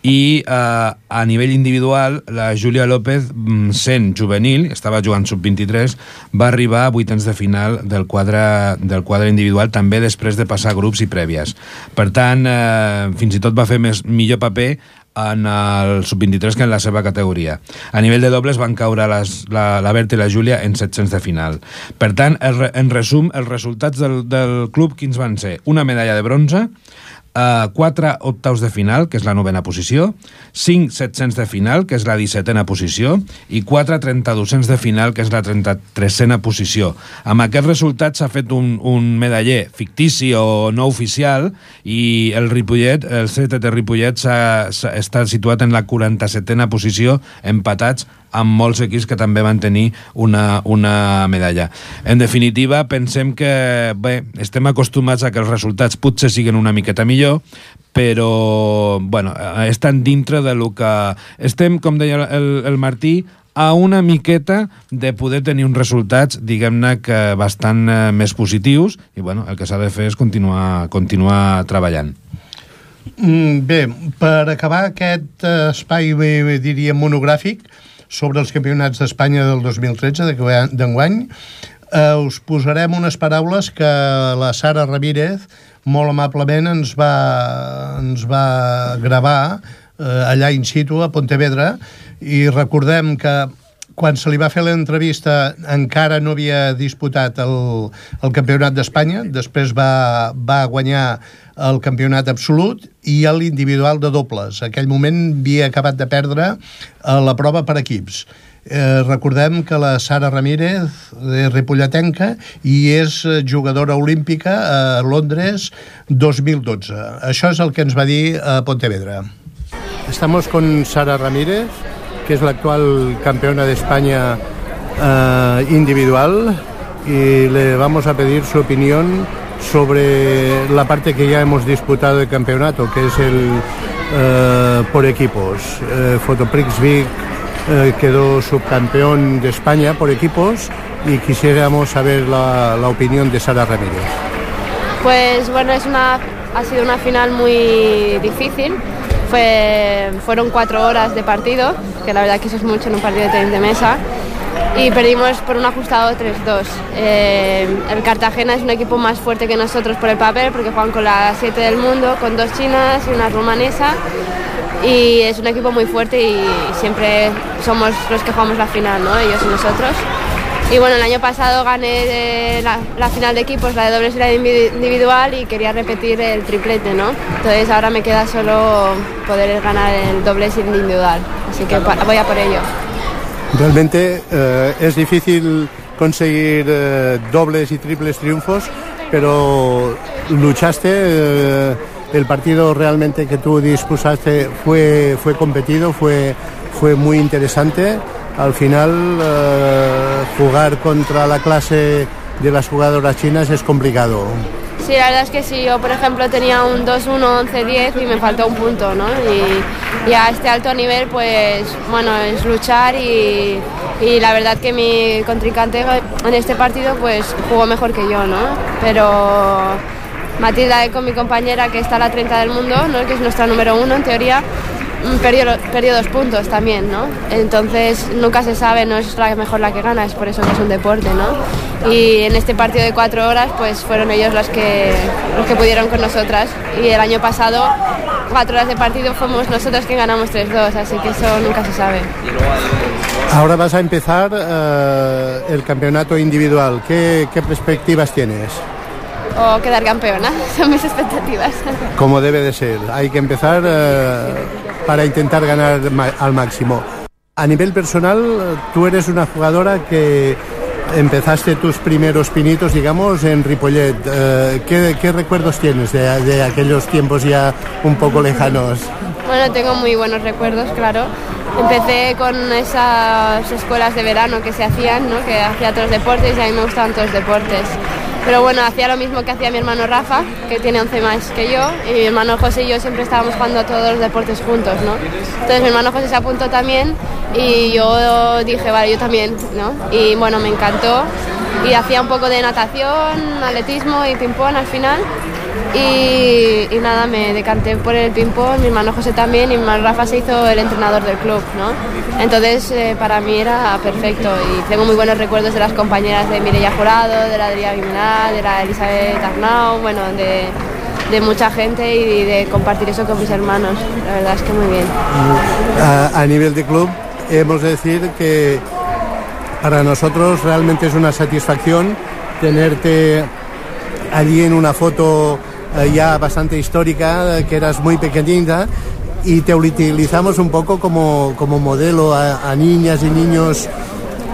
i eh, a nivell individual la Júlia López, mm, sent juvenil, estava jugant sub-23, va arribar a vuitens de final del quadre, del quadre individual, també després de passar grups i prèvies. Per tant, eh, fins i tot va fer més, millor paper en el sub-23 que en la seva categoria. A nivell de dobles van caure les, la, la Berta i la Júlia en 700 de final. Per tant, el, en resum, els resultats del, del club quins van ser? Una medalla de bronze, uh, 4 octaus de final, que és la novena posició, 5 700 de final, que és la 17a posició, i 4 3200 de final, que és la 33a posició. Amb aquests resultats s'ha fet un, un medaller fictici o no oficial i el Ripollet, el CTT Ripollet s'ha- s'ha- està situat en la 47a posició, empatats amb molts equips que també van tenir una, una medalla. En definitiva, pensem que bé, estem acostumats a que els resultats potser siguin una miqueta millor, però bueno, eh, estan dintre de lo que... Estem, com deia el, el Martí, a una miqueta de poder tenir uns resultats, diguem-ne, que bastant eh, més positius, i bueno, el que s'ha de fer és continuar, continuar treballant. Mm, Bé, per acabar aquest eh, espai, diria, monogràfic sobre els campionats d'Espanya del 2013, de que- d'enguany, eh, us posarem unes paraules que la Sara Ramírez molt amablement ens va, ens va gravar eh, allà in situ, a Pontevedra, i recordem que quan se li va fer l'entrevista encara no havia disputat el, el campionat d'Espanya, després va, va guanyar el campionat absolut i l'individual de dobles. Aquell moment havia acabat de perdre eh, la prova per equips. Eh, recordem que la Sara Ramírez és ripolletenca i és eh, jugadora olímpica a Londres 2012. Això és el que ens va dir a Pontevedra. Estamos con Sara Ramírez, que es la actual campeona de España eh, individual, y le vamos a pedir su opinión sobre la parte que ya hemos disputado de campeonato, que es el eh, por equipos. Eh, Fotoprix Vic quedó subcampeón de España por equipos y quisiéramos saber la, la opinión de Sara Ramírez. Pues bueno, es una, ha sido una final muy difícil. Fue, fueron cuatro horas de partido, que la verdad que eso es mucho en un partido de tenis de mesa. Y perdimos por un ajustado 3-2. Eh, el Cartagena es un equipo más fuerte que nosotros por el papel, porque juegan con las 7 del mundo, con dos chinas y una rumanesa. Y es un equipo muy fuerte y siempre somos los que jugamos la final, ¿no? ellos y nosotros. Y bueno, el año pasado gané eh, la, la final de equipos, la de dobles y la de individu- individual y quería repetir el triplete, ¿no? Entonces ahora me queda solo poder ganar el dobles y el individual, así que voy a por ello. Realmente eh, es difícil conseguir eh, dobles y triples triunfos, pero luchaste, eh, el partido realmente que tú disputaste fue, fue competido, fue, fue muy interesante. Al final, eh, jugar contra la clase de las jugadoras chinas es complicado. Sí, la verdad es que sí, yo por ejemplo tenía un 2-1, 11-10 y me faltó un punto, ¿no? Y, a este alto nivel, pues bueno, es luchar y, y la verdad que mi contrincante en este partido pues jugó mejor que yo, ¿no? Pero Matilda con mi compañera que está a la 30 del mundo, ¿no? que es nuestra número uno en teoría, perdió, perdió dos puntos también, ¿no? Entonces nunca se sabe, no es la mejor la que gana, es por eso que es un deporte, ¿no? Y en este partido de cuatro horas, pues fueron ellos los que, los que pudieron con nosotras. Y el año pasado, cuatro horas de partido, fuimos nosotros que ganamos 3-2, así que eso nunca se sabe. Ahora vas a empezar eh, el campeonato individual. ¿Qué, qué perspectivas tienes? O quedar campeona, son mis expectativas. Como debe de ser. Hay que empezar eh, para intentar ganar al máximo. A nivel personal, tú eres una jugadora que empezaste tus primeros pinitos, digamos, en Ripollet. Eh, ¿qué, qué recuerdos tienes de, de aquellos tiempos ya un poco lejanos? Bueno, tengo muy buenos recuerdos, claro. Empecé con esas escuelas de verano que se hacían, ¿no? que hacía otros deportes y a mí me gustaban todos los deportes. Pero bueno, hacía lo mismo que hacía mi hermano Rafa, que tiene 11 más que yo, y mi hermano José y yo siempre estábamos jugando a todos los deportes juntos, ¿no? Entonces mi hermano José se apuntó también y yo dije, vale, yo también, ¿no? Y bueno, me encantó y hacía un poco de natación, atletismo y ping-pong al final. Y, nada, me decanté por el ping-pong, mi hermano José también y mi hermano Rafa se hizo el entrenador del club, ¿no? Entonces eh, para mí era perfecto y tengo muy buenos recuerdos de las compañeras de Mireia Jurado, de la Adrià Guiminal, de la Elizabeth Arnau, bueno, de, de mucha gente y de compartir eso con mis hermanos. La verdad es que muy bien. A, a nivel de club, hemos de decir que para nosotros realmente es una satisfacción tenerte allí en una foto eh, ya bastante histórica, eh, que eras muy pequeñita, y te utilizamos un poco como, como modelo a, niñas y niños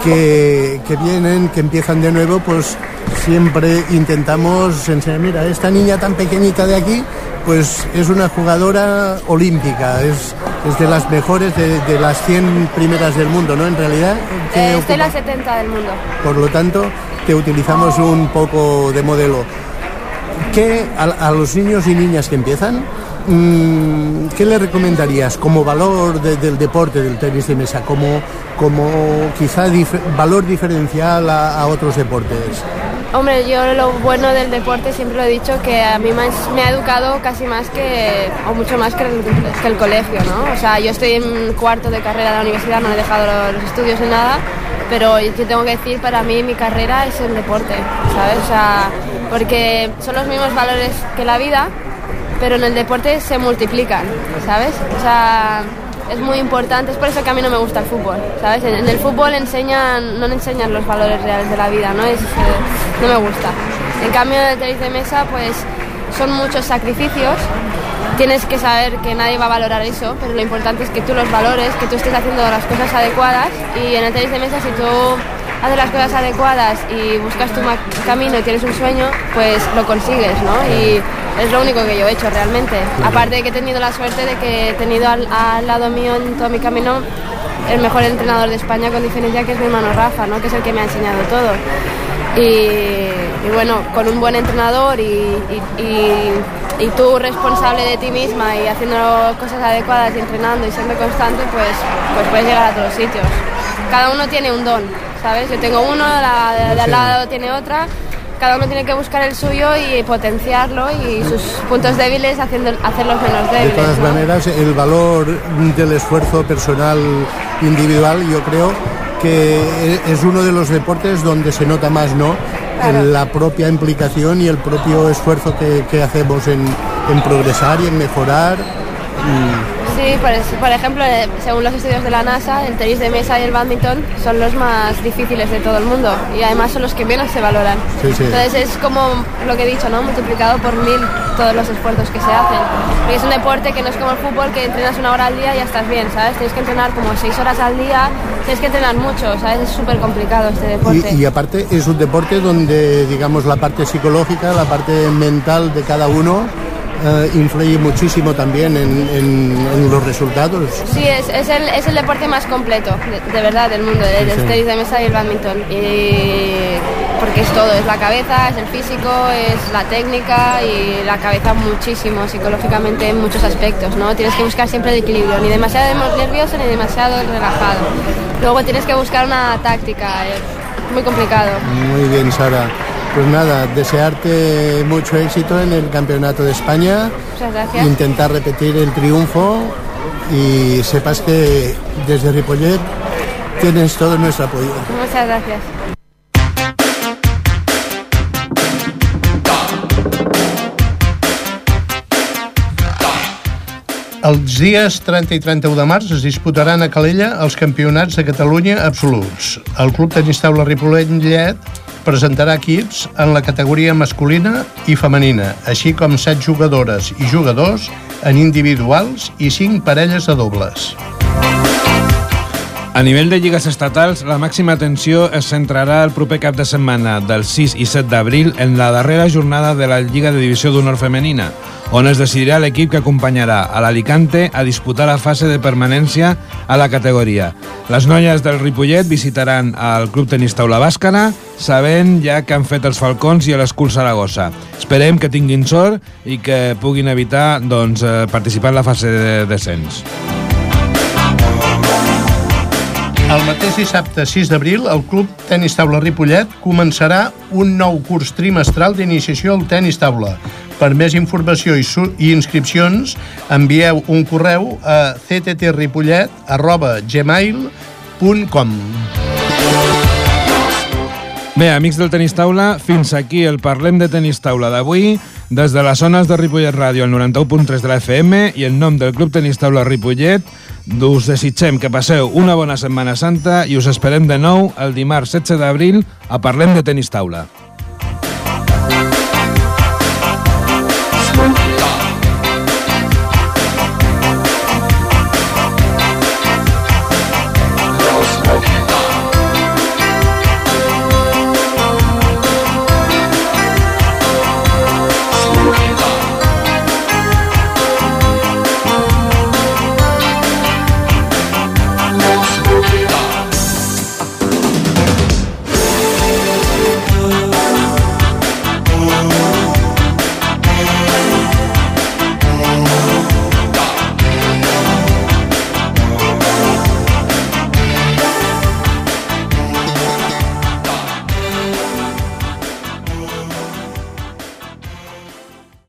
que, que vienen, que empiezan de nuevo, pues siempre intentamos enseñar, mira, esta niña tan pequeñita de aquí, pues es una jugadora olímpica, es, es de las mejores, de, de las 100 primeras del mundo, ¿no? En realidad, ¿qué Eh, estoy ocupa? la 70 del mundo. por lo tanto, te utilizamos un poco de modelo. ¿Qué a, a los niños y niñas que empiezan, mm, qué le recomendarías como valor de- del deporte, del tenis de mesa, como, como quizá dif- valor diferencial a, a otros deportes? Hombre, yo lo bueno del deporte siempre lo he dicho que a mí ha- me ha educado casi más que, o mucho más que el, colegio, ¿no? O sea, yo estoy en cuarto de carrera de la universidad, no he dejado los estudios ni nada, pero yo tengo que decir, para mí mi carrera es el deporte, ¿sabes? O sea, porque son los mismos valores que la vida, pero en el deporte se multiplican, ¿sabes? O sea, es muy importante, es por eso que a mí no me gusta el fútbol, ¿sabes? En, el fútbol enseñan, no enseñan los valores reales de la vida, ¿no? Es, eh, no me gusta. En cambio, en el tenis de mesa, pues son muchos sacrificios, tienes que saber que nadie va a valorar eso, pero lo importante es que tú los valores, que tú estés haciendo las cosas adecuadas y en el tenis de mesa si tú haces las cosas adecuadas y buscas tu camino y tienes un sueño, pues lo consigues, ¿no? Y es lo único que yo he hecho realmente. Aparte de que he tenido la suerte de que he tenido al, al lado mío en todo mi camino el mejor entrenador de España con diferencia que es mi hermano Rafa, ¿no? Que es el que me ha enseñado todo. Y, y bueno, con un buen entrenador y, y- tú responsable de ti misma y haciendo cosas adecuadas y entrenando y siendo constante, pues, pues puedes llegar a todos sitios. Cada uno tiene un don, ¿sabes? Yo tengo uno, la de, de al lado tiene otra. Cada uno tiene que buscar el suyo y potenciarlo y sus puntos débiles haciendo, hacerlos menos De débiles. todas ¿no? maneras, el valor del esfuerzo personal individual, yo creo que es uno de los deportes donde se nota más, ¿no? Claro. La propia implicación y el propio esfuerzo que, que hacemos en, en progresar y en mejorar. Mm, Sí, por, ejemplo, eh, según los estudios de la NASA, el tenis de mesa y el badminton son los más difíciles de todo el mundo y además son los que menos se valoran. Sí, sí. Entonces es como lo que he dicho, ¿no? Multiplicado por mil todos los esfuerzos que se hacen. Porque es un deporte que no es como el fútbol, que entrenas una hora al día y ya estás bien, ¿sabes? Tienes que entrenar como seis horas al día, tienes que entrenar mucho, ¿sabes? Es súper complicado este deporte. Y, y aparte es un deporte donde, digamos, la parte psicológica, la parte mental de cada uno eh, influye muchísimo también en, en- en los resultados. Sí, es, es, el, es el deporte más completo, de, de verdad, del mundo, el, Sí. el tenis de mesa y el badminton. Y- porque es todo, es la cabeza, es el físico, es la técnica y la cabeza muchísimo psicológicamente en muchos aspectos, ¿no? Tienes que buscar siempre el equilibrio, ni demasiado nervioso ni demasiado relajado. Luego tienes que buscar una táctica, es muy complicado. Muy bien, Sara. Pues nada, desearte mucho éxito en el Campeonato de España, Muchas gracias. intentar repetir el triunfo y sepas que desde Ripollet tienes todo nuestro apoyo. Muchas gracias. Els dies 30 i 31 de març es disputaran a Calella els campionats de Catalunya absoluts. El Club Tenis Taula Ripollet presentarà equips en la categoria masculina i femenina, així com set jugadores i jugadors en individuals i cinc parelles de dobles. A nivell de lligues estatals, la màxima atenció es centrarà el proper cap de setmana del 6 i 7 d'abril en la darrera jornada de la Lliga de Divisió d'Honor Femenina, on es decidirà l'equip que acompanyarà a l'Alicante a disputar la fase de permanència a la categoria. Les noies del Ripollet visitaran el Club Tenis Taula Bàscara, sabent ja que han fet els Falcons i l'Escul Saragossa. Esperem que tinguin sort i que puguin evitar doncs, eh, participar en la fase de descens. El mateix dissabte 6 d'abril, el Club Tenis Taula Ripollet començarà un nou curs trimestral d'iniciació al tenis taula. Per més informació i, i inscripcions, envieu un correu a cttripollet.gmail.com Bé, amics del Tenis Taula, fins aquí el Parlem de Tenis Taula d'avui, des de les zones de Ripollet Ràdio al 91.3 de la FM i en nom del Club Tenis Taula Ripollet, us desitgem que passeu una bona Setmana Santa i us esperem de nou el dimarts 16 d'abril a Parlem de Tenis Taula.